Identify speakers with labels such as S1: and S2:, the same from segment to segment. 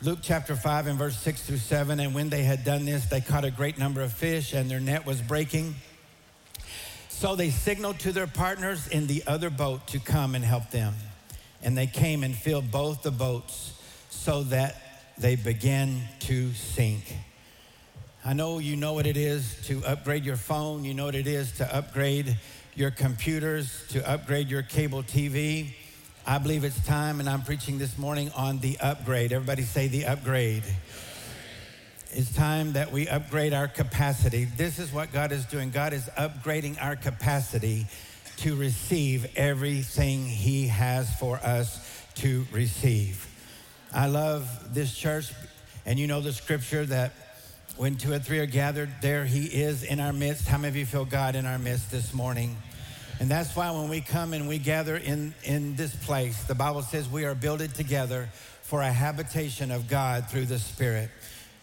S1: Luke chapter 5 and verse 6 through 7. And when they had done this, they caught a great number of fish, and their net was breaking. So they signaled to their partners in the other boat to come and help them. And they came and filled both the boats so that they began to sink. I know you know what it is to upgrade your phone, you know what it is to upgrade your computers, to upgrade your cable TV. I believe it's time, and I'm preaching this morning on the upgrade. Everybody say the upgrade. It's time that we upgrade our capacity. This is what God is doing. God is upgrading our capacity to receive everything He has for us to receive. I love this church, and you know the scripture that when two or three are gathered, there He is in our midst. How many of you feel God in our midst this morning? And that's why when we come and we gather in, in this place, the Bible says we are builded together for a habitation of God through the Spirit.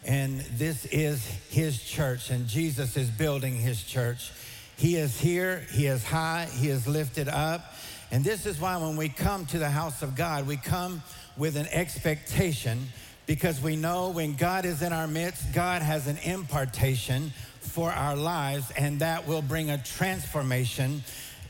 S1: And this is his church, and Jesus is building his church. He is here, he is high, he is lifted up. And this is why when we come to the house of God, we come with an expectation because we know when God is in our midst, God has an impartation for our lives, and that will bring a transformation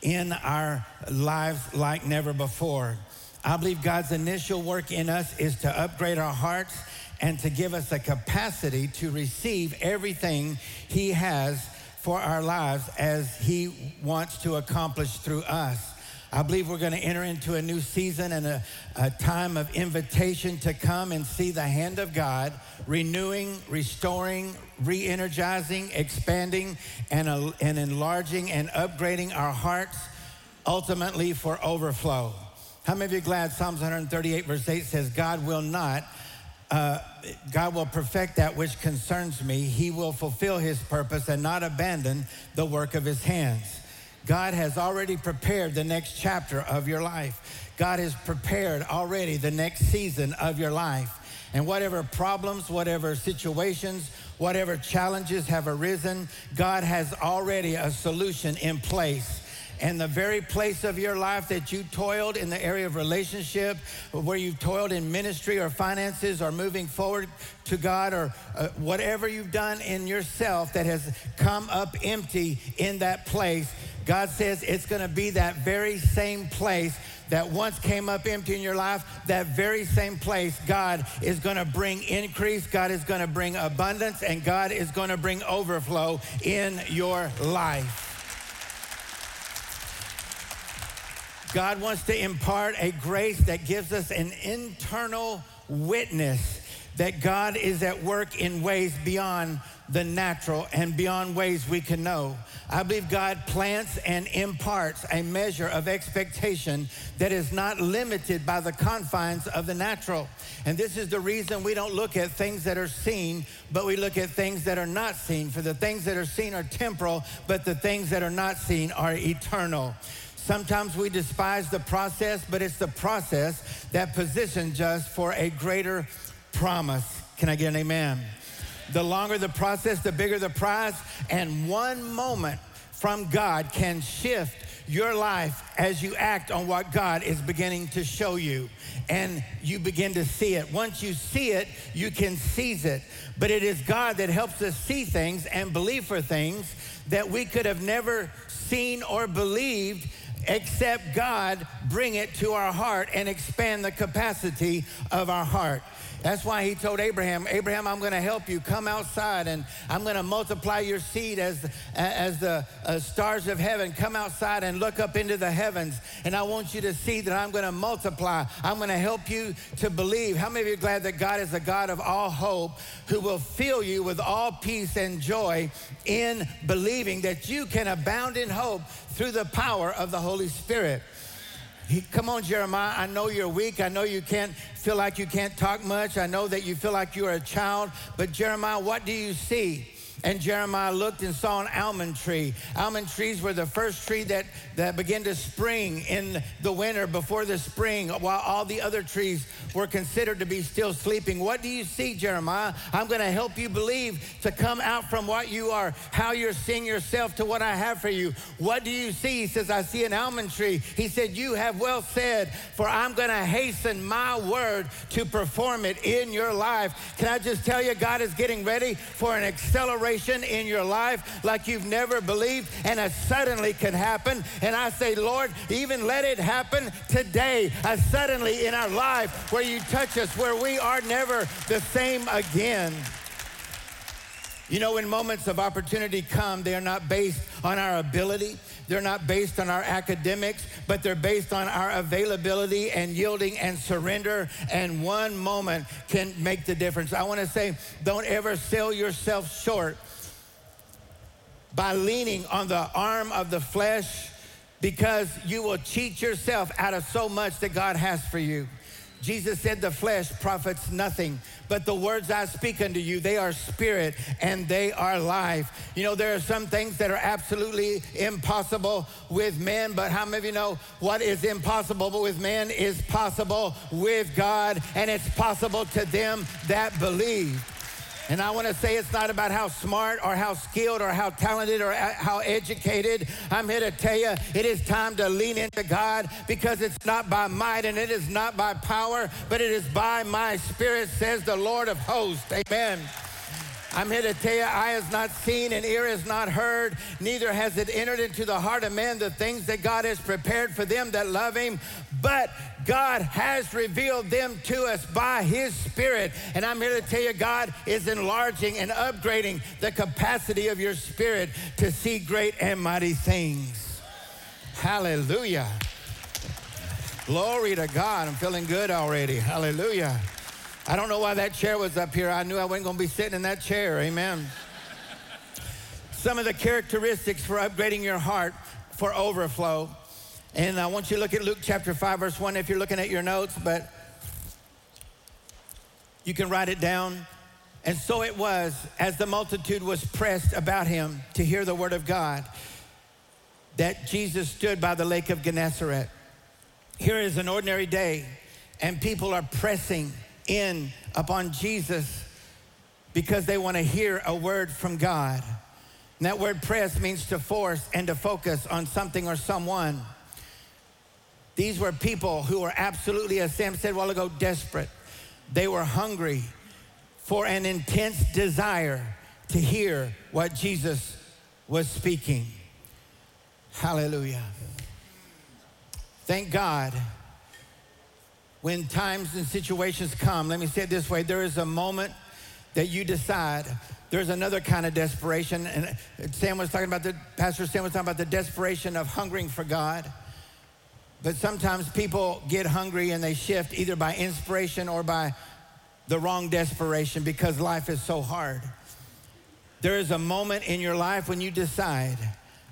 S1: in our lives like never before. I believe God's initial work in us is to upgrade our hearts and to give us a capacity to receive everything He has for our lives as He wants to accomplish through us. I believe we're going to enter into a new season and a, a, time of invitation to come and see the hand of God renewing, restoring, re energizing, expanding, and, and enlarging and upgrading our hearts, ultimately for overflow. How many of you glad Psalms 138, verse 8 says, God will not uh, God will perfect that which concerns me. He will fulfill his purpose and not abandon the work of his hands. God has already prepared the next chapter of your life. God has prepared already the next season of your life. And whatever problems, whatever situations, whatever challenges have arisen, God has already a solution in place and the very place of your life that you toiled in the area of relationship, where you've toiled in ministry or finances or moving forward to God or uh, whatever you've done in yourself that has come up empty in that place, God says it's going to be that very same place that once came up empty in your life, that very same place, God is going to bring increase, God is going to bring abundance, and God is going to bring overflow in your life. God wants to impart a grace that gives us an internal witness that God is at work in ways beyond the natural and beyond ways we can know. I believe God plants and imparts a measure of expectation that is not limited by the confines of the natural. And this is the reason we don't look at things that are seen, but we look at things that are not seen. For the things that are seen are temporal, but the things that are not seen are eternal. Sometimes we despise the process, but it's the process that positions us for a greater promise. Can I get an amen? The longer the process, the bigger the prize. And one moment from God can shift your life as you act on what God is beginning to show you. And you begin to see it. Once you see it, you can seize it. But it is God that helps us see things and believe for things that we could have never seen or believed except God bring it to our heart and expand the capacity of our heart. That's why he told Abraham, Abraham, I'm going to help you. Come outside and I'm going to multiply your seed as, as the uh, stars of heaven. Come outside and look up into the heavens. And I want you to see that I'm going to multiply. I'm going to help you to believe. How many of you are glad that God is a God of all hope who will fill you with all peace and joy in believing that you can abound in hope through the power of the Holy Spirit? He, come on, Jeremiah. I know you're weak. I know you can't feel like you can't talk much. I know that you feel like you're a child. But Jeremiah, what do you see? And Jeremiah looked and saw an almond tree. Almond trees were the first tree that, that began to spring in the winter before the spring, while all the other trees were considered to be still sleeping. What do you see, Jeremiah? I'm going to help you believe to come out from what you are, how you're seeing yourself to what I have for you. What do you see? He says, I see an almond tree. He said, You have well said, for I'm going to hasten my word to perform it in your life. Can I just tell you, God is getting ready for an acceleration in your life like you've never believed, and it suddenly can happen. And I say, Lord, even let it happen today, a suddenly in our life where you touch us, where we are never the same again. You know, when moments of opportunity come, they are not based on our ability. They're not based on our academics, but they're based on our availability and yielding and surrender. And one moment can make the difference. I want to say, don't ever sell yourself short by leaning on the arm of the flesh because you will cheat yourself out of so much that God has for you. Jesus said, The flesh profits nothing, but the words I speak unto you, they are spirit and they are life. You know, there are some things that are absolutely impossible with men, but how many of you know what is impossible with men is possible with God, and it's possible to them that believe. And I want to say it's not about how smart or how skilled or how talented or uh, how educated. I'm here to tell you it is time to lean into God because it's not by might and it is not by power, but it is by my spirit, says the Lord of hosts. Amen. I'm here to tell you, eye has not seen and ear has not heard, neither has it entered into the heart of man the things that God has prepared for them that love him. But God has revealed them to us by his spirit. And I'm here to tell you, God is enlarging and upgrading the capacity of your spirit to see great and mighty things. Hallelujah. Glory to God. I'm feeling good already. Hallelujah. I don't know why that chair was up here. I knew I wasn't going to be sitting in that chair. Amen. Some of the characteristics for upgrading your heart for overflow. And I want you to look at Luke chapter 5, verse 1 if you're looking at your notes, but you can write it down. And so it was, as the multitude was pressed about him to hear the word of God, that Jesus stood by the lake of Gennesaret. Here is an ordinary day, and people are pressing in upon Jesus because they want to hear a word from God. And that word press means to force and to focus on something or someone. These were people who were absolutely, as Sam said a while ago, desperate. They were hungry for an intense desire to hear what Jesus was speaking. Hallelujah. Thank God when times and situations come, let me say it this way there is a moment that you decide there's another kind of desperation. And Sam was talking about the, Pastor Sam was talking about the desperation of hungering for God. But sometimes people get hungry and they shift either by inspiration or by the wrong desperation because life is so hard. There is a moment in your life when you decide,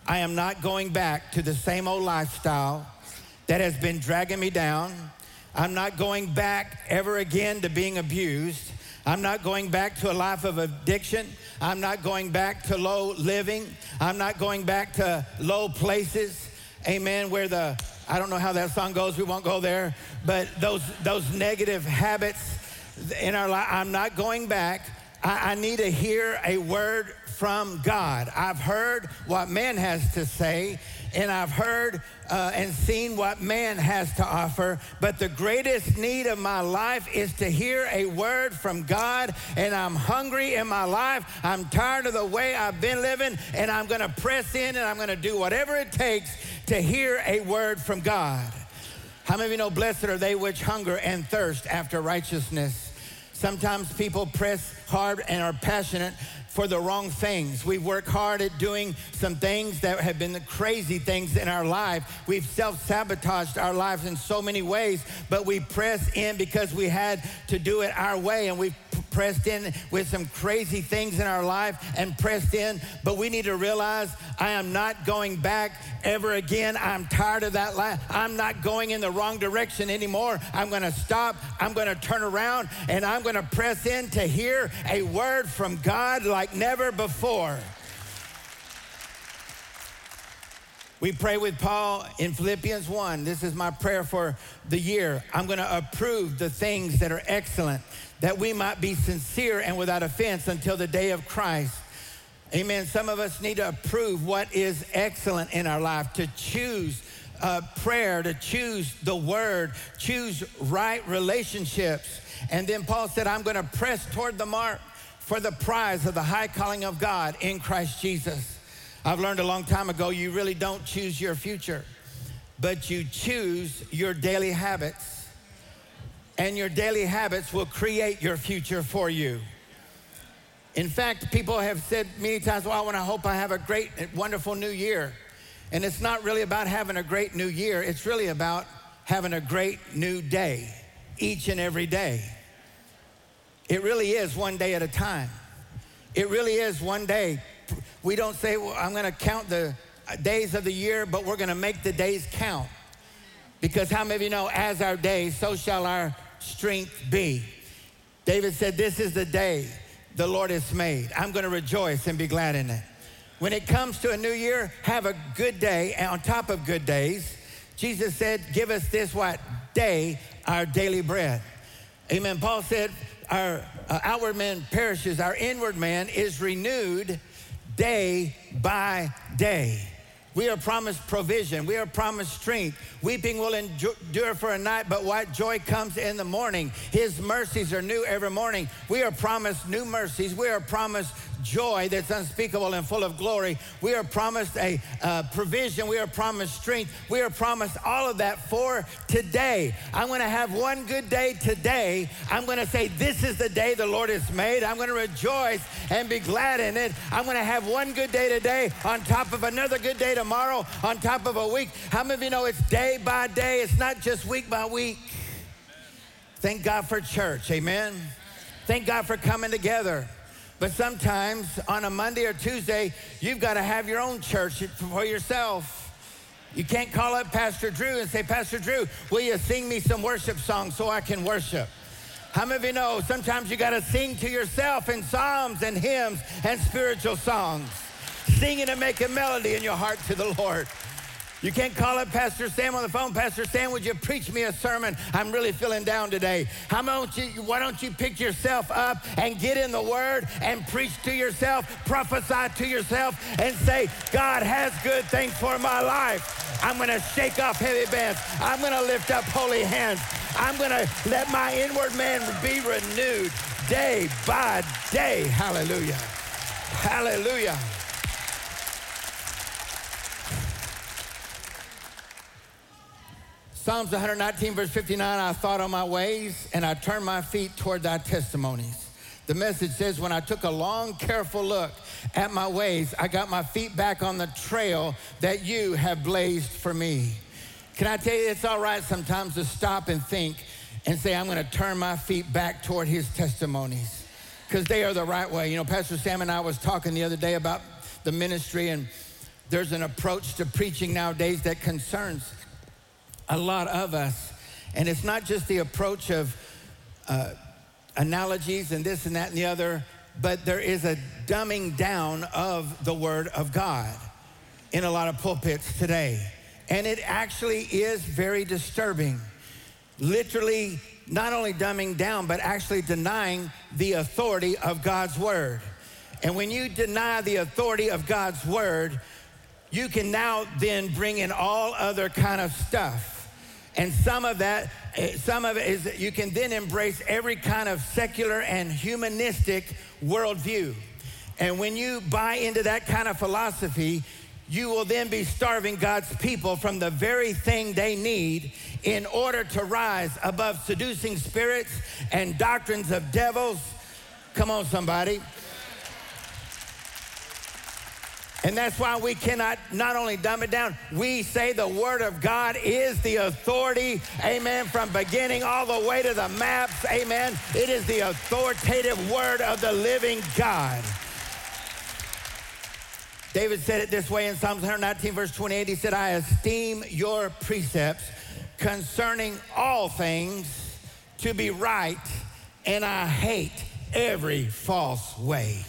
S1: I am not going back to the same old lifestyle that has been dragging me down I'm not going back ever again to being abused. I'm not going back to a life of addiction. I'm not going back to low living. I'm not going back to low places. Amen. Where the, I don't know how that song goes, we won't go there, but those, those negative habits in our life, I'm not going back. I, I need to hear a word from God. I've heard what man has to say, and I've heard uh, and seen what man has to offer. But the greatest need of my life is to hear a word from God. And I'm hungry in my life. I'm tired of the way I've been living. And I'm going to press in and I'm going to do whatever it takes to hear a word from God. How many of you know, blessed are they which hunger and thirst after righteousness? Sometimes people press hard and are passionate for the wrong things. We work hard at doing some things that have been the crazy things in our life. We've self sabotaged our lives in so many ways, but we press in because we had to do it our way and we've pressed in with some crazy things in our life and pressed in, but we need to realize I am not going back ever again. I'm tired of that life. I'm not going in the wrong direction anymore. I'm going to stop. I'm going to turn around and I'm going to press in to hear a word from God like never before. We pray with Paul in Philippians 1. This is my prayer for the year. I'm going to approve the things that are excellent, that we might be sincere and without offense until the day of Christ. Amen. Some of us need to approve what is excellent in our life, to choose uh, prayer, to choose the word, choose right relationships. And then Paul said, I'm going to press toward the mark for the prize of the high calling of God in Christ Jesus. I've learned a long time ago you really don't choose your future, but you choose your daily habits. And your daily habits will create your future for you. In fact, people have said many times, Well, I want to hope I have a great, wonderful new year. And it's not really about having a great new year, it's really about having a great new day each and every day. It really is one day at a time. It really is one day we don't say, well, I'm going to count the days of the year, but we're going to make the days count. Because how many of you know, as our days, so shall our strength be? David said, This is the day the Lord has made. I'm going to rejoice and be glad in it. When it comes to a new year, have a good day. And on top of good days, Jesus said, Give us this what? Day, our daily bread. Amen. Paul said, Our uh, outward man perishes, our inward man is renewed day by day. We are promised provision. We are promised strength. Weeping will endure for a night, but what joy comes in the morning. His mercies are new every morning. We are promised new mercies. We are promised joy that's unspeakable and full of glory. We are promised a uh, provision. We are promised strength. We are promised all of that for today. I'm going to have one good day today. I'm going to say, This is the day the Lord has made. I'm going to rejoice and be glad in it. I'm going to have one good day today on top of another good day tomorrow, on top of a week. How many of you know it's day by day? It's not just week by week. Thank God for church. Amen. Thank God for coming together. But sometimes on a Monday or Tuesday, you've got to have your own church for yourself. You can't call up Pastor Drew and say, Pastor Drew, will you sing me some worship songs so I can worship? How many of you know sometimes you got to sing to yourself in psalms and hymns and spiritual songs? Singing and making melody in your heart to the Lord. You can't call up Pastor Sam on the phone. Pastor Sam, would you preach me a sermon? I'm really feeling down today. How don't you, why don't you pick yourself up and get in the Word and preach to yourself, prophesy to yourself, and say, God has good things for my life. I'm going to shake off heavy bands. I'm going to lift up holy hands. I'm going to let my inward man be renewed day by day. Hallelujah. Hallelujah. Psalms 119, verse 59 I thought on my ways and I turned my feet toward thy testimonies. The message says, When I took a long, careful look at my ways, I got my feet back on the trail that you have blazed for me. Can I tell you, it's all right sometimes to stop and think and say, I'm going to turn my feet back toward his testimonies because they are the right way. You know, Pastor Sam and I was talking the other day about the ministry, and there's an approach to preaching nowadays that concerns a lot of us. And it's not just the approach of uh, analogies and this and that and the other, but there is a dumbing down of the Word of God in a lot of pulpits today. And it actually is very disturbing. Literally, not only dumbing down, but actually denying the authority of God's Word. And when you deny the authority of God's Word, you can now then bring in all other kind of stuff and some of that, eh, some of it is that you can then embrace every kind of secular and humanistic worldview. And when you buy into that kind of philosophy, you will then be starving God's people from the very thing they need in order to rise above seducing spirits and doctrines of devils. Come on, somebody. And that's why we cannot not only dumb it down, we say the Word of God is the authority, amen, from beginning all the way to the maps, amen. It is the authoritative Word of the living God. David said it this way in Psalms 119, verse 28. He said, I esteem your precepts concerning all things to be right, and I hate every false way.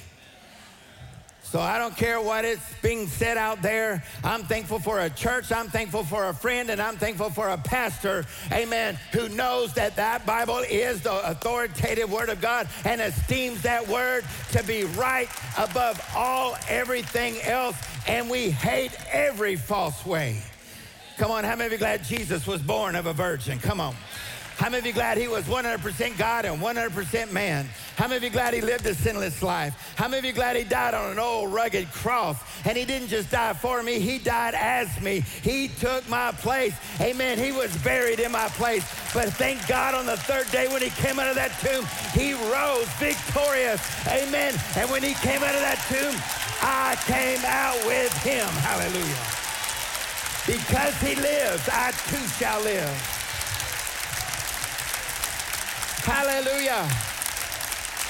S1: So I don't care what is being said out there. I'm thankful for a church. I'm thankful for a friend, and I'm thankful for a pastor, amen, who knows that that Bible is the authoritative word of God and esteems that word to be right above all everything else. And we hate every false way. Come on, how many of you glad Jesus was born of a virgin? Come on. How many of you glad he was 100% God and 100% man? How many of you glad he lived a sinless life? How many of you glad he died on an old rugged cross? And he didn't just die for me, he died as me. He took my place. Amen. He was buried in my place. But thank God on the third day when he came out of that tomb, he rose victorious. Amen. And when he came out of that tomb, I came out with him. Hallelujah. Because he lives, I too shall live. Hallelujah.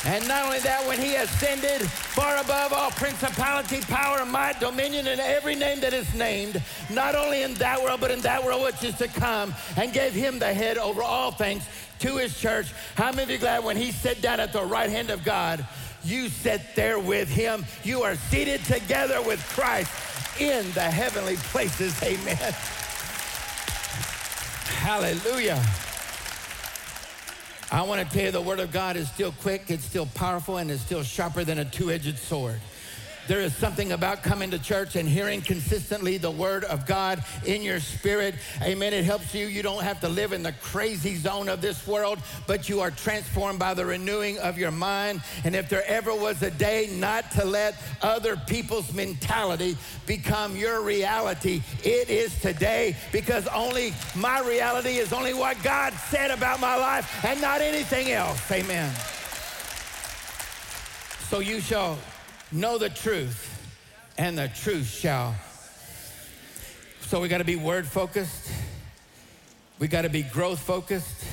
S1: And not only that, when he ascended far above all principality, power, and might, dominion, and every name that is named, not only in that world, but in that world which is to come, and gave him the head over all things to his church. How many of you glad when he sat down at the right hand of God, you sat there with him? You are seated together with Christ in the heavenly places. Amen. Hallelujah. I want to tell you the Word of God is still quick, it's still powerful, and it's still sharper than a two edged sword. There is something about coming to church and hearing consistently the word of God in your spirit. Amen. It helps you. You don't have to live in the crazy zone of this world, but you are transformed by the renewing of your mind. And if there ever was a day not to let other people's mentality become your reality, it is today because only my reality is only what God said about my life and not anything else. Amen. So you shall know the truth, and the truth shall. So we got to be word focused. We got to be growth focused.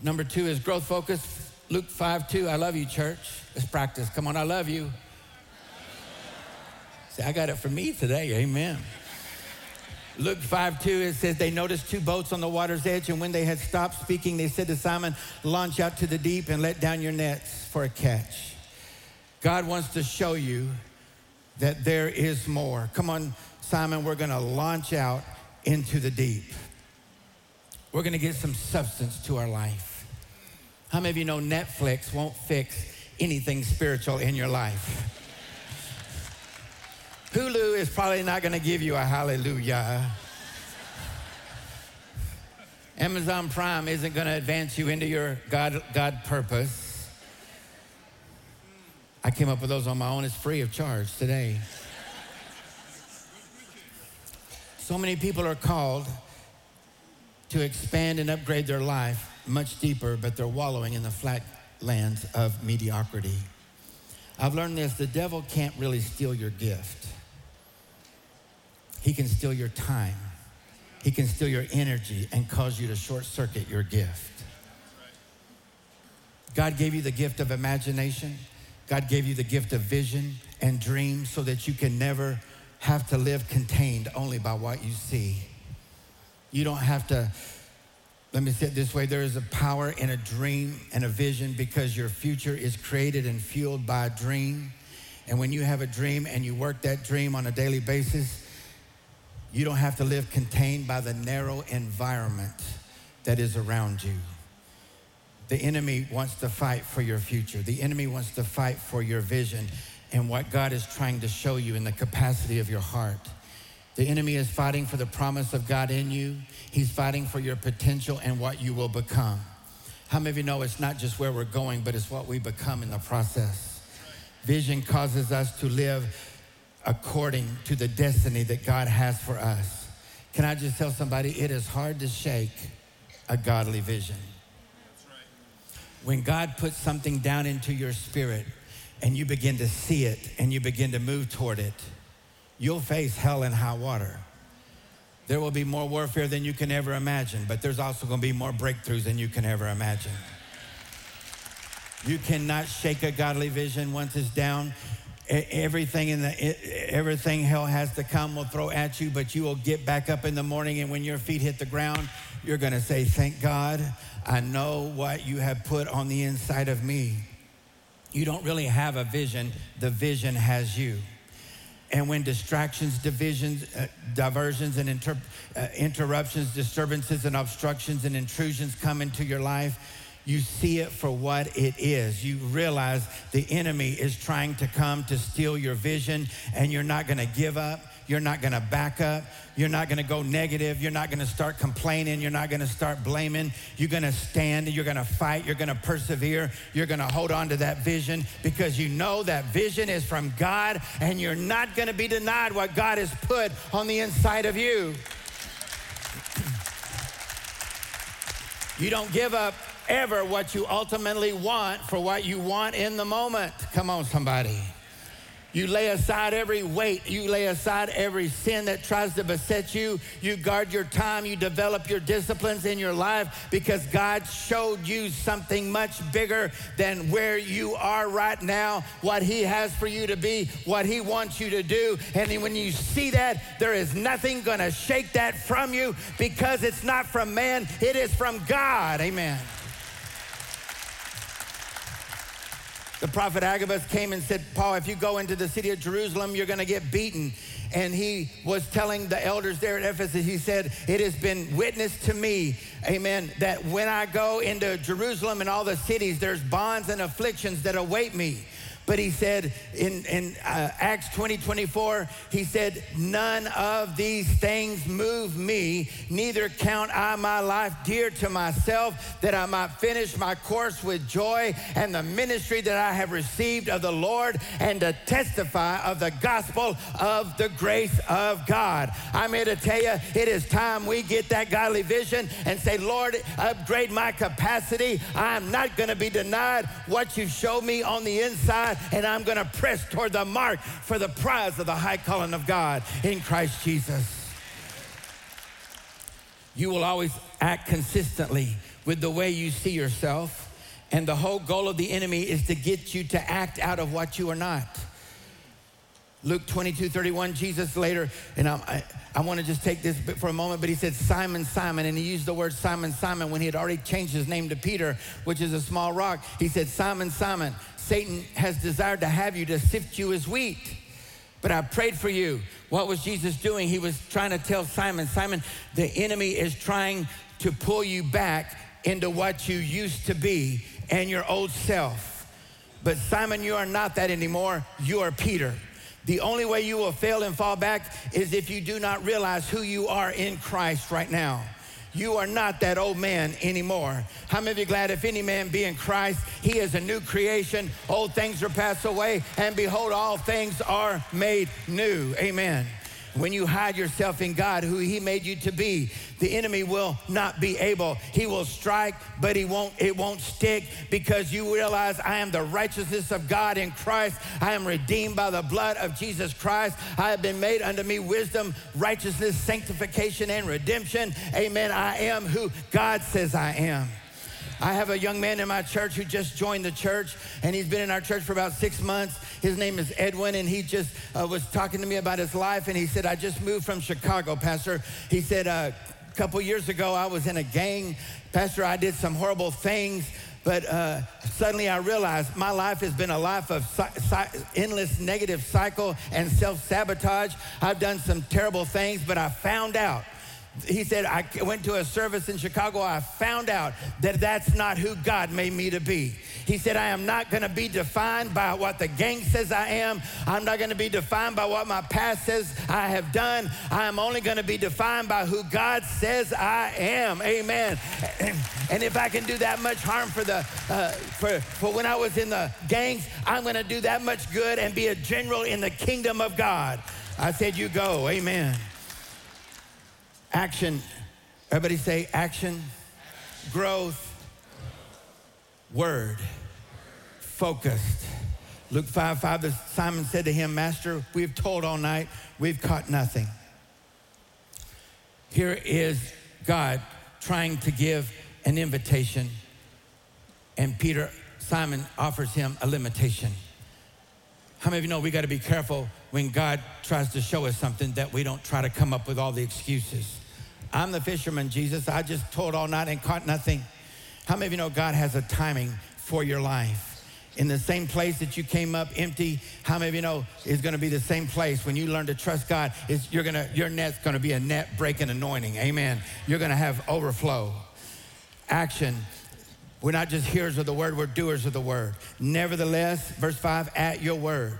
S1: Number two is growth focused. Luke 5 2. I love you, church. Let's practice. Come on, I love you. See, I got it for me today. Amen. Luke 5 2, it says, They noticed two boats on the water's edge, and when they had stopped speaking, they said to Simon, Launch out to the deep and let down your nets for a catch. God wants to show you that there is more. Come on, Simon, we're to launch out into the deep. We're to get some substance to our life. How many of you know Netflix won't fix anything spiritual in your life? Hulu is probably not going to give you a hallelujah. Amazon Prime isn't going to advance you into your God, God purpose. I came up with those on my own. It's free of charge today. So many people are called to expand and upgrade their life much deeper, but they're wallowing in the flat lands of mediocrity. I've learned this the devil can't really steal your gift. He can steal your time. He can steal your energy and cause you to short circuit your gift. God gave you the gift of imagination. God gave you the gift of vision and dream so that you can never have to live contained only by what you see. You don't have to, let me say it this way there is a power in a dream and a vision because your future is created and fueled by a dream. And when you have a dream and you work that dream on a daily basis, you don't have to live contained by the narrow environment that is around you. The enemy wants to fight for your future. The enemy wants to fight for your vision and what God is trying to show you in the capacity of your heart. The enemy is fighting for the promise of God in you. He's fighting for your potential and what you will become. How many of you know it's not just where we're going, but it's what we become in the process? Vision causes us to live according to the destiny that God has for us. Can I just tell somebody it is hard to shake a godly vision? When God puts something down into your spirit, and you begin to see it and you begin to move toward it, you'll face hell and high water. There will be more warfare than you can ever imagine, but there's also going to be more breakthroughs than you can ever imagine. You cannot shake a godly vision once it's down. Everything in the everything hell has to come will throw at you, but you will get back up in the morning, and when your feet hit the ground, you're going to say, "Thank God, I know what you have put on the inside of me." You don't really have a vision; the vision has you. And when distractions, divisions, uh, diversions, and inter- uh, interruptions, disturbances, and obstructions and intrusions come into your life, you see it for what it is. You realize the enemy is trying to come to steal your vision, and you're not going to give up. You're not going to back up. You're not going to go negative. You're not going to start complaining. You're not going to start blaming. You're going to stand. You're going to fight. You're going to persevere. You're going to hold on to that vision because you know that vision is from God and you're not going to be denied what God has put on the inside of you. You don't give up ever what you ultimately want for what you want in the moment. Come on, somebody. You lay aside every weight. You lay aside every sin that tries to beset you. You guard your time. You develop your disciplines in your life because God showed you something much bigger than where you are right now, what He has for you to be, what He wants you to do. And when you see that, there is nothing going to shake that from you because it's not from man, it is from God. Amen. The prophet Agabus came and said, Paul, if you go into the city of Jerusalem, you're going to get beaten. And he was telling the elders there at Ephesus, he said, It has been witnessed to me, amen, that when I go into Jerusalem and all the cities, there's bonds and afflictions that await me. But he said in, in uh, Acts 20 24, he said, None of these things move me, neither count I my life dear to myself, that I might finish my course with joy and the ministry that I have received of the Lord and to testify of the gospel of the grace of God. I'm here to tell you, it is time we get that godly vision and say, Lord, upgrade my capacity. I'm not going to be denied what you showed me on the inside and I'm going to press toward the mark for the prize of the high calling of God in Christ Jesus. You will always act consistently with the way you see yourself. And the whole goal of the enemy is to get you to act out of what you are not. Luke 22, 31, Jesus later, and I, I want to just take this for a moment, but he said, Simon, Simon, and he used the word Simon, Simon when he had already changed his name to Peter, which is a small rock. He said, Simon, Simon, Satan has desired to have you to sift you as wheat. But I prayed for you. What was Jesus doing? He was trying to tell Simon, Simon, the enemy is trying to pull you back into what you used to be and your old self. But Simon, you are not that anymore. You are Peter. The only way you will fail and fall back is if you do not realize who you are in Christ right now. You are not that old man anymore. How many of you glad if any man be in Christ, he is a new creation. Old things are passed away, and behold, all things are made new. Amen. When you hide yourself in God, who He made you to be, the enemy will not be able. He will strike, but he won't, it won't stick because you realize I am the righteousness of God in Christ. I am redeemed by the blood of Jesus Christ. I have been made unto me wisdom, righteousness, sanctification, and redemption. Amen. I am who God says I am. I have a young man in my church who just joined the church, and he's been in our church for about six months. His name is Edwin, and he just uh, was talking to me about his life, and he said, I just moved from Chicago, Pastor. He said, uh, a couple years ago, I was in a gang. Pastor, I did some horrible things. But uh, suddenly I realized my life has been a life of si- endless negative cycle and self sabotage. I've done some terrible things, but I found out he said, I went to a service in Chicago. I found out that that's not who God made me to be. He said, I am not going to be defined by what the gang says I am. I'm not going to be defined by what my past says I have done. I am only going to be defined by who God says I am. Amen. And if I can do that much harm for the uh, for, for when I was in the gangs, I'm going to do that much good and be a general in the kingdom of God. I said, You go. Amen. Action. Everybody say action, growth, word, focused, Luke 5 5, Simon said to him, Master, we've toiled all night, we've caught nothing. Here is God trying to give an invitation, and Peter, Simon offers him a limitation. How many of you know we got to be careful when God tries to show us something that we don't try to come up with all the excuses? I'm the fisherman, Jesus. I just toiled all night and caught nothing. How many of you know God has a timing for your life? In the same place that you came up empty, how many of you know is going to be the same place when you learn to trust God? Is you're gonna your net's going to be a net breaking anointing. Amen. You're going to have overflow. Action. We're not just hearers of the word, we're doers of the word. Nevertheless, verse 5, at your word.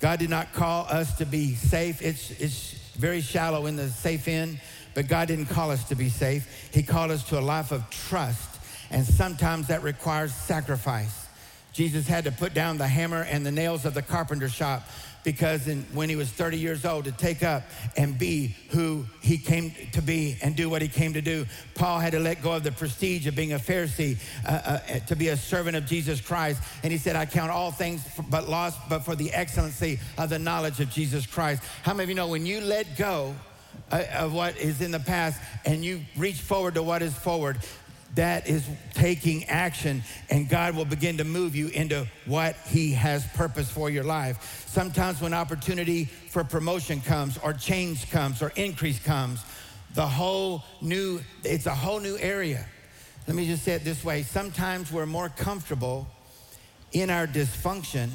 S1: God did not call us to be safe. It's, it's very shallow in the safe end, but God didn't call us to be safe. He called us to a life of trust, and sometimes that requires sacrifice. Jesus had to put down the hammer and the nails of the carpenter shop because in, when he was 30 years old to take up and be who he came to be and do what he came to do. Paul had to let go of the prestige of being a pharisee uh, uh, to be a servant of jesus christ. And he said i count all things but lost but for the excellency of the knowledge of jesus christ. How many of you know when you let go uh, of what is in the past and you reach forward to what is forward that is taking action, and God will begin to move you into what He has purpose for your life. Sometimes, when opportunity for promotion comes, or change comes, or increase comes, the whole new, it's a whole new area. Let me just say it this way sometimes we're more comfortable in our dysfunction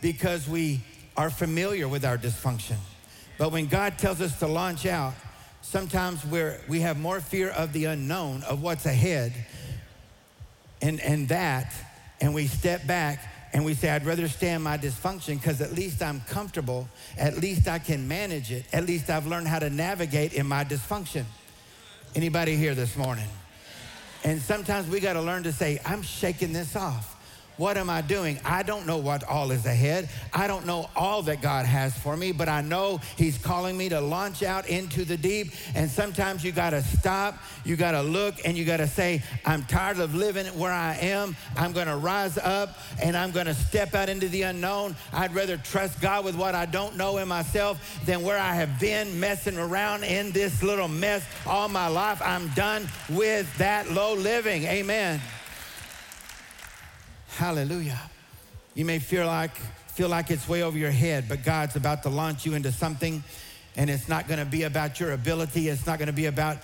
S1: because we are familiar with our dysfunction. But when God tells us to launch out, sometimes we're, we have more fear of the unknown, of what's ahead, and, and that, and we step back and we say, I'd rather stay in my dysfunction because at least I'm comfortable. At least I can manage it. At least I've learned how to navigate in my dysfunction. Anybody here this morning? And sometimes we got to learn to say, I'm shaking this off. What am I doing? I don't know what all is ahead. I don't know all that God has for me, but I know He's calling me to launch out into the deep. And sometimes you got to stop, you got to look, and you got to say, I'm tired of living where I am. I'm going to rise up and I'm going to step out into the unknown. I'd rather trust God with what I don't know in myself than where I have been messing around in this little mess all my life. I'm done with that low living. Amen. Hallelujah. You may feel like feel like it's way over your head, but God's about to launch you into something, and it's not going to be about your ability. It's not going to be about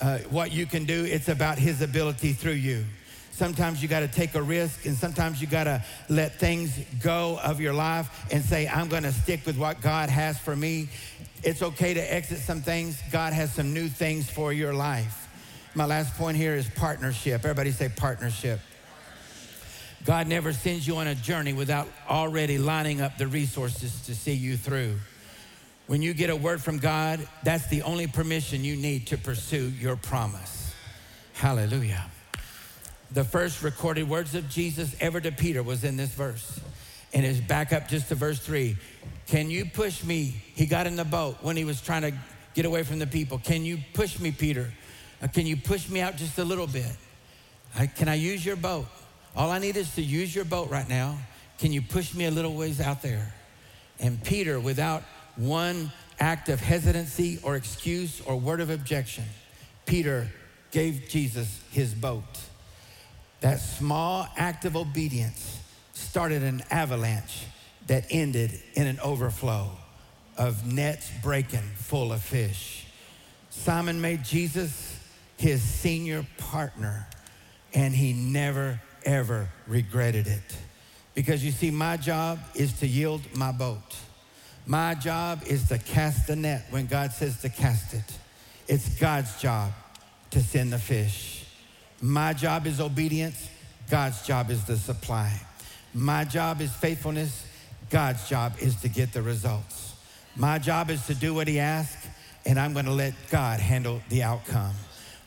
S1: uh, what you can do. It's about His ability through you. Sometimes you got to take a risk, and sometimes you got to let things go of your life and say, I'm going to stick with what God has for me. It's okay to exit some things. God has some new things for your life. My last point here is partnership. Everybody say partnership. God never sends you on a journey without already lining up the resources to see you through. When you get a word from God, that's the only permission you need to pursue your promise. Hallelujah. The first recorded words of Jesus ever to Peter was in this verse. And it's back up just to verse three. Can you push me? He got in the boat when he was trying to get away from the people. Can you push me, Peter? Uh, can you push me out just a little bit? Can I use your boat? All I need is to use your boat right now. Can you push me a little ways out there? And Peter, without one act of hesitancy or excuse or word of objection, Peter gave Jesus his boat. That small act of obedience started an avalanche that ended in an overflow of nets breaking full of fish. Simon made Jesus his senior partner, and he never ever regretted it. Because you see, my job is to yield my boat. My job is to cast the net when God says to cast it. It's God's job to send the fish. My job is obedience. God's job is the supply. My job is faithfulness. God's job is to get the results. My job is to do what He asks, and I'm going to let God handle the outcome.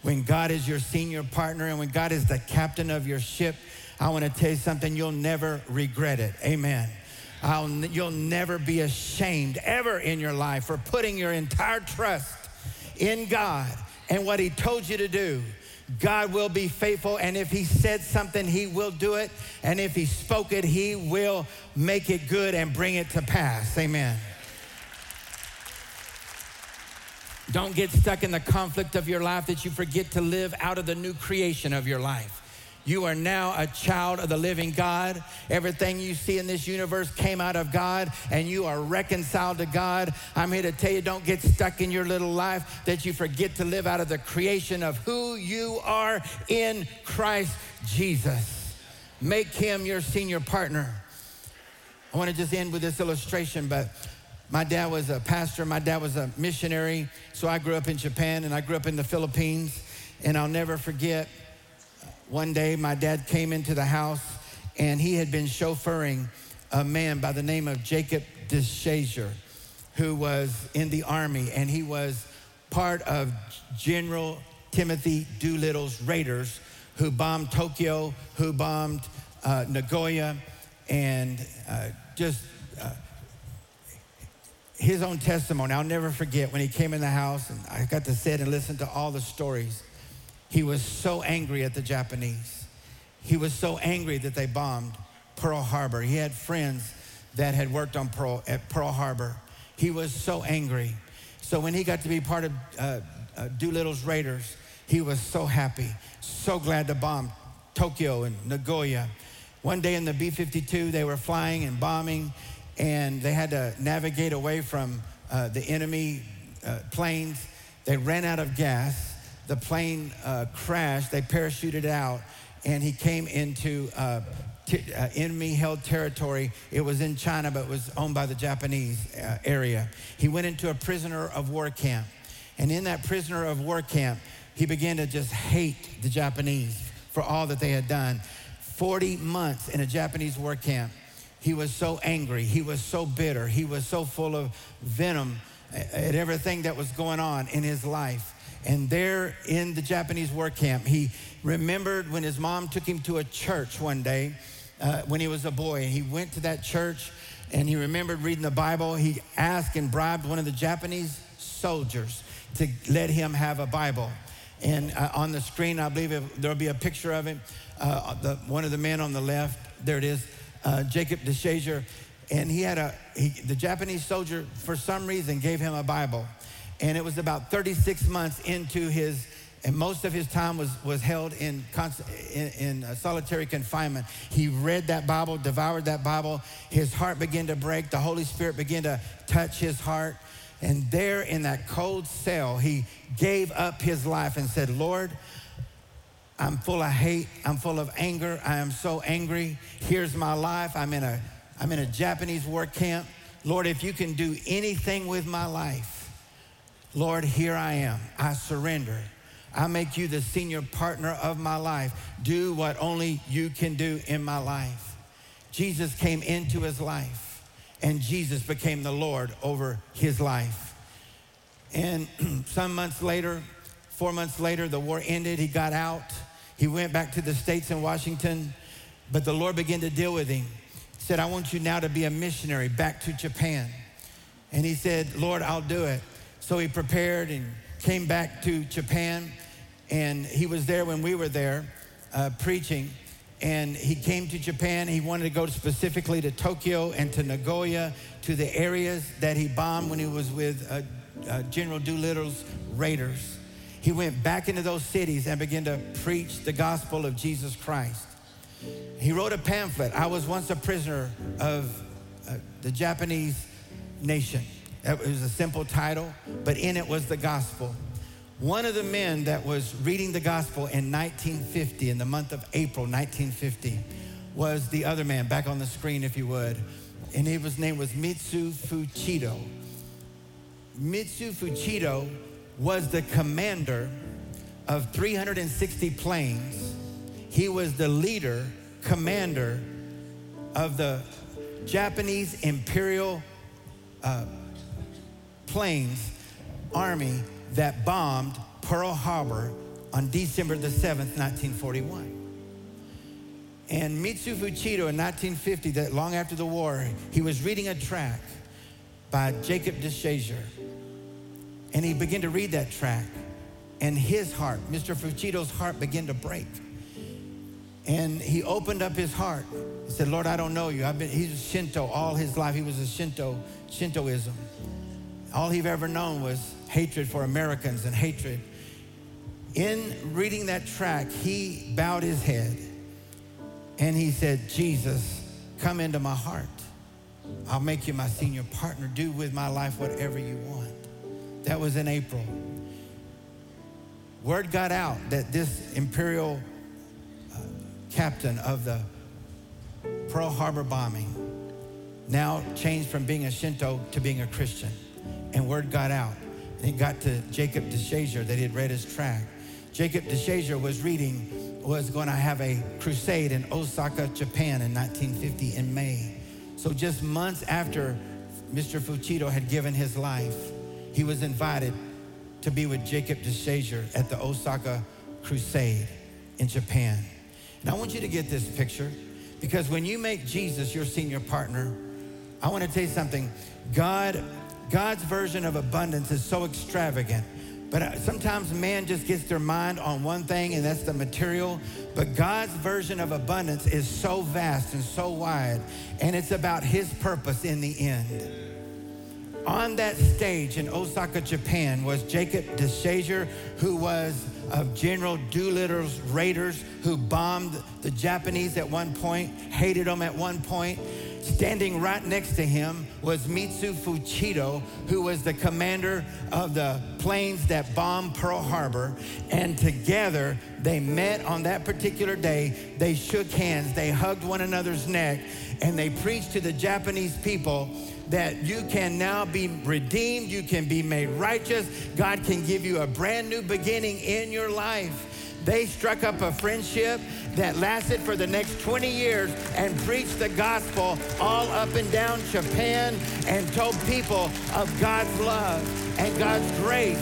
S1: When God is your senior partner and when God is the captain of your ship, I want to tell you something, you'll never regret it. Amen. I'll, you'll never be ashamed ever in your life for putting your entire trust in God and what He told you to do God will be faithful. And if He said something, He will do it. And if He spoke it, He will make it good and bring it to pass. Amen. Don't get stuck in the conflict of your life that you forget to live out of the new creation of your life. You are now a child of the living God. Everything you see in this universe came out of God, and you are reconciled to God. I'm here to tell you don't get stuck in your little life that you forget to live out of the creation of who you are in Christ Jesus. Make him your senior partner. I want to just end with this illustration, but my dad was a pastor, my dad was a missionary, so I grew up in Japan and I grew up in the Philippines, and I'll never forget one day, my dad came into the house and he had been chauffeuring a man by the name of Jacob DeShazer, who was in the army, and he was part of General Timothy Doolittle's raiders who bombed Tokyo, who bombed uh, Nagoya, and uh, just uh, his own testimony. I'll never forget when he came in the house, and I got to sit and listen to all the stories. He was so angry at the Japanese. He was so angry that they bombed Pearl Harbor. He had friends that had worked on Pearl, at Pearl Harbor. He was so angry. So when he got to be part of uh, uh, Doolittle's Raiders, he was so happy, so glad to bomb Tokyo and Nagoya. One day in the B 52, they were flying and bombing, and they had to navigate away from uh, the enemy uh, planes. They ran out of gas the plane uh, crashed, they parachuted out, and he came into uh, t- uh, enemy held territory. It was in China, but was owned by the Japanese uh, area. He went into a prisoner of war camp. And in that prisoner of war camp, he began to just hate the Japanese for all that they had done. 40 months in a Japanese war camp. He was so angry. He was so bitter. He was so full of venom at everything that was going on in his life. And there in the Japanese war camp, he remembered when his mom took him to a church one day uh, when he was a boy. And he went to that church and he remembered reading the Bible. He asked and bribed one of the Japanese soldiers to let him have a Bible. And uh, on the screen, I believe there'll be a picture of him. Uh, the, one of the men on the left, there it is, uh, Jacob DeShazer. And he had a, he, the Japanese soldier, for some reason, gave him a Bible. And it was about 36 months into his, and most of his time was, was held in, in, in uh, solitary confinement. He read that Bible, devoured that Bible. His heart began to break. The Holy Spirit began to touch his heart. And there in that cold cell, he gave up his life and said, Lord, I'm full of hate. I'm full of anger. I am so angry. Here's my life. I'm in a, I'm in a Japanese work camp. Lord, if you can do anything with my life, Lord, here I am. I surrender. I make you the senior partner of my life. Do what only you can do in my life. Jesus came into his life, and Jesus became the Lord over his life. And some months later, four months later, the war ended. He got out. He went back to the States in Washington, but the Lord began to deal with him. Said, I want you now to be a missionary back to Japan. And he said, Lord, I'll do it. So he prepared and came back to Japan, and he was there when we were there uh, preaching. And he came to Japan. He wanted to go specifically to Tokyo and to Nagoya, to the areas that he bombed when he was with uh, uh, General Doolittle's raiders. He went back into those cities and began to preach the gospel of Jesus Christ. He wrote a pamphlet. I was once a prisoner of uh, the Japanese nation. It was a simple title, but in it was the gospel. One of the men that was reading the gospel in 1950, in the month of April 1950, was the other man, back on the screen if you would. And his name was Mitsu Fuchida. Mitsu Fuchida was the commander of 360 planes. He was the leader, commander of the Japanese Imperial uh, planes army that bombed Pearl Harbor on December the 7th, 1941. And Mitsu Fuchida in 1950, that long after the war, he was reading a track by Jacob DeShazer. And he began to read that track. and his heart, Mr. Fuchida's heart, began to break. And he opened up his heart. He said, Lord, I don't know you. I've been, he's Shinto all his life. He was a Shinto, Shintoism. All he've ever known was hatred for Americans and hatred. In reading that track, he bowed his head and he said, Jesus, come into my heart. I'll make you my senior partner. Do with my life whatever you want. That was in April. Word got out that this imperial uh, captain of the Pearl Harbor bombing now changed from being a Shinto to being a Christian. And word got out. And it got to Jacob DeShazer that he had read his track. Jacob DeShazer was reading, was going to have a crusade in Osaka, Japan in 1950 in May. So just months after Mr. Fuchida had given his life, he was invited to be with Jacob DeShazer at the Osaka Crusade in Japan. And I want you to get this picture because when you make Jesus your senior partner, I want to tell you something. God, God's version of abundance is so extravagant. But uh, sometimes man just gets their mind on one thing, and that's the material. But God's version of abundance is so vast and so wide, and it's about his purpose in the end. On that stage in Osaka, Japan, was Jacob DeShazer, who was of General Doolittle's raiders who bombed the Japanese at one point, hated them at one point. Standing right next to him was Mitsu Fuchida, who was the commander of the planes that bombed Pearl Harbor. And together they met on that particular day. They shook hands, they hugged one another's neck, and they preached to the Japanese people that you can now be redeemed, you can be made righteous. God can give you a brand new beginning in your life. They struck up a friendship that lasted for the next 20 years and preached the gospel all up and down Japan and told people of God's love and God's grace.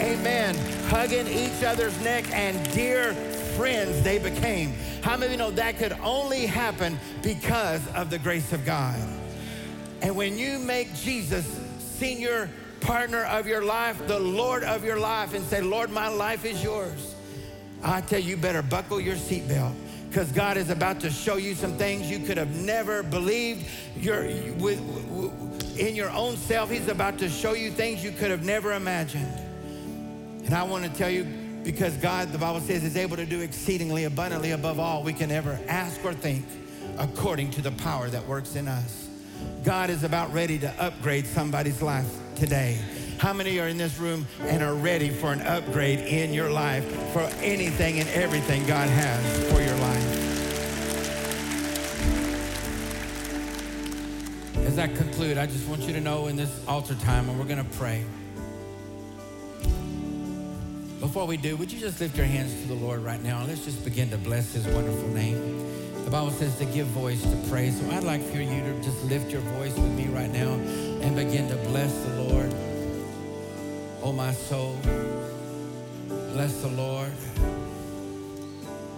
S1: Amen. Hugging each other's neck and dear friends they became. How many of you know that could only happen because of the grace of God? And when you make Jesus senior partner of your life, the Lord of your life, and say, Lord, my life is yours, I tell you, you better buckle your seatbelt because God is about to show you some things you could have never believed. You're, with, in your own self, He's about to show you things you could have never imagined. And I want to tell you, because God, the Bible says, is able to do exceedingly abundantly above all we can ever ask or think, according to the power that works in us. God is about ready to upgrade somebody's life today. How many are in this room and are ready for an upgrade in your life for anything and everything God has for your life? As I conclude, I just want you to know in this altar time, and we're going to pray. Before we do, would you just lift your hands to the Lord right now? Let's just begin to bless his wonderful name. The Bible says to give voice to praise. So I'd like for you to just lift your voice with me right now and begin to bless the Lord. Oh, my soul, bless the Lord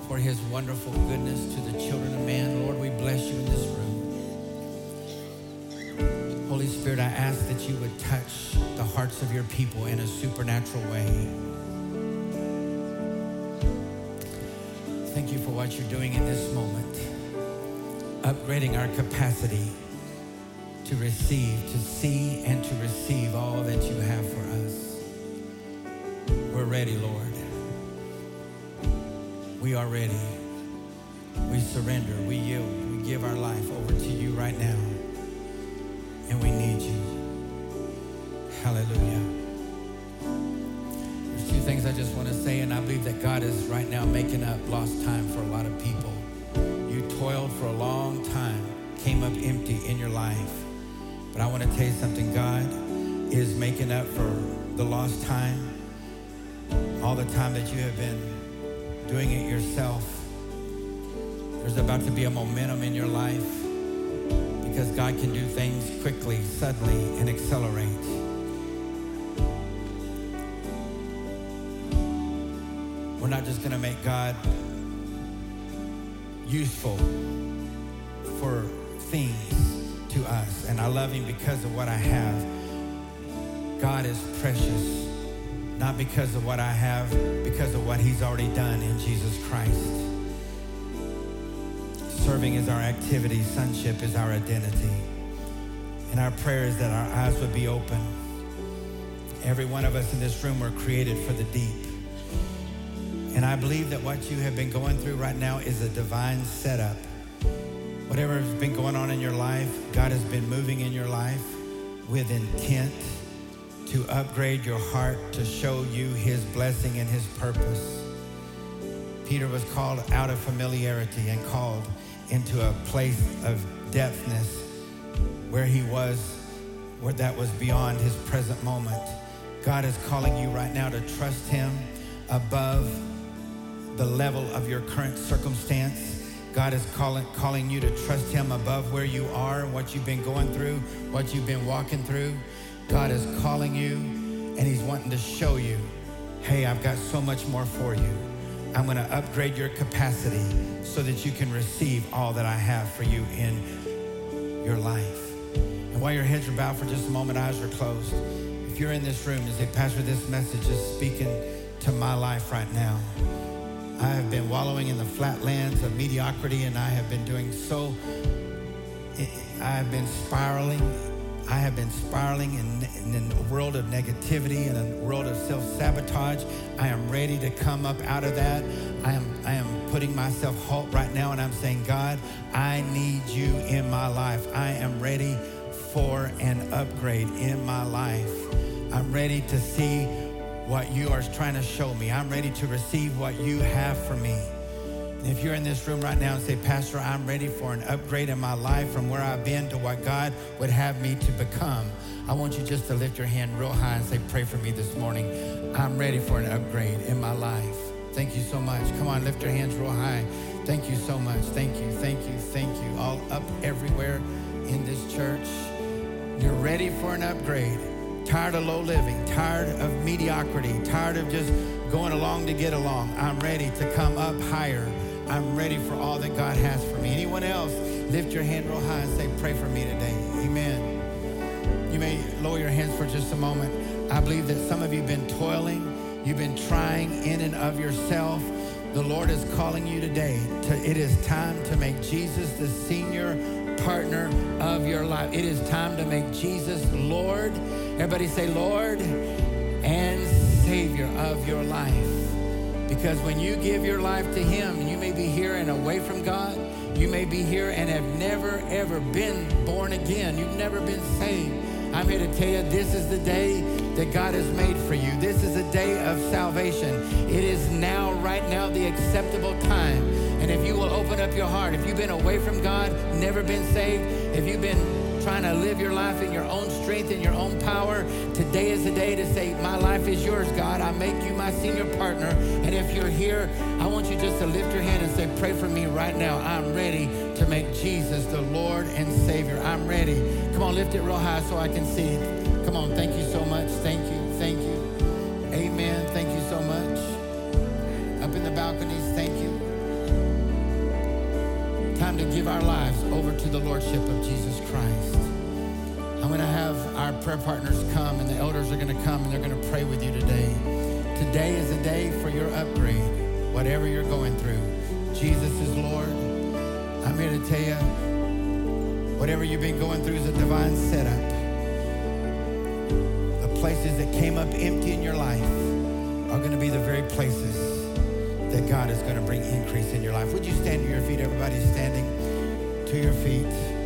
S1: for his wonderful goodness to the children of man. Lord, we bless you in this room. Holy Spirit, I ask that you would touch the hearts of your people in a supernatural way. Thank you for what you're doing in this moment, upgrading our capacity to receive, to see, and to receive all that you have for us. We're ready, Lord. We are ready. We surrender. We yield. We give our life over to you right now. And we need you. Hallelujah. Things I just want to say, and I believe that God is right now making up lost time for a lot of people. You toiled for a long time, came up empty in your life. But I want to tell you something God is making up for the lost time all the time that you have been doing it yourself. There's about to be a momentum in your life because God can do things quickly, suddenly, and accelerate. Not just going to make God useful for things to us. And I love him because of what I have. God is precious not because of what I have, because of what He's already done in Jesus Christ. Serving is our activity, sonship is our identity. And our prayer is that our eyes would be open. Every one of us in this room were created for the deep. And I believe that what you have been going through right now is a divine setup. Whatever has been going on in your life, God has been moving in your life with intent to upgrade your heart to show you his blessing and his purpose. Peter was called out of familiarity and called into a place of depthness where he was, where that was beyond his present moment. God is calling you right now to trust him above the level of your current circumstance. God is calling, calling you to trust him above where you are, what you've been going through, what you've been walking through. God is calling you and he's wanting to show you, hey, I've got so much more for you. I'm going to upgrade your capacity so that you can receive all that I have for you in your life. And while your heads are bowed for just a moment, eyes are closed. If you're in this room and say, Pastor, this message is speaking to my life right now. I have been wallowing in the flatlands of mediocrity and I have been doing so, I have been spiraling. I have been spiraling in, in a world of negativity and a world of self-sabotage. I am ready to come up out of that. I am, I am putting myself halt right now and I'm saying, God, I need you in my life. I am ready for an upgrade in my life. I'm ready to see what you are trying to show me. I'm ready to receive what you have for me. And if you're in this room right now and say, Pastor, I'm ready for an upgrade in my life from where I've been to what God would have me to become, I want you just to lift your hand real high and say, Pray for me this morning. I'm ready for an upgrade in my life. Thank you so much. Come on, lift your hands real high. Thank you so much. Thank you, thank you, thank you. All up everywhere in this church. You're ready for an upgrade tired of low living, tired of mediocrity, tired of just going along to get along. I'm ready to come up higher. I'm ready for all that God has for me. Anyone else, lift your hand real high and say, Pray for me today. Amen. You may lower your hands for just a moment. I believe that some of you have been toiling, you've been trying in and of yourself. The Lord is calling you today. To, it is time to make Jesus the senior partner of your life. It is time to make Jesus Lord. Everybody say, Lord and Savior of your life. Because when you give your life to Him, you may be here and away from God. You may be here and have never, ever been born again. You've never been saved. I'm here to tell you this is the day that God has made for you. This is a day of salvation. It is now, right now, the acceptable time. And if you will open up your heart, if you've been away from God, never been saved, if you've been trying to live your life in your own strength and your own power, today is the day to say, My life is yours, God. I make you my senior partner. And if you're here, I want you just to lift your hand and say, Pray for me right now. I'm ready to make Jesus the Lord and Savior. I'm ready. Come on, lift it real high so I can see it. Come on, thank you so much. Thank you. The Lordship of Jesus Christ. I'm going to have our prayer partners come and the elders are going to come and they're going to pray with you today. Today is a day for your upgrade, whatever you're going through. Jesus is Lord. I'm here to tell you, whatever you've been going through is a divine setup. The places that came up empty in your life are going to be the very places that God is going to bring increase in your life. Would you stand to your feet? Everybody standing to your feet.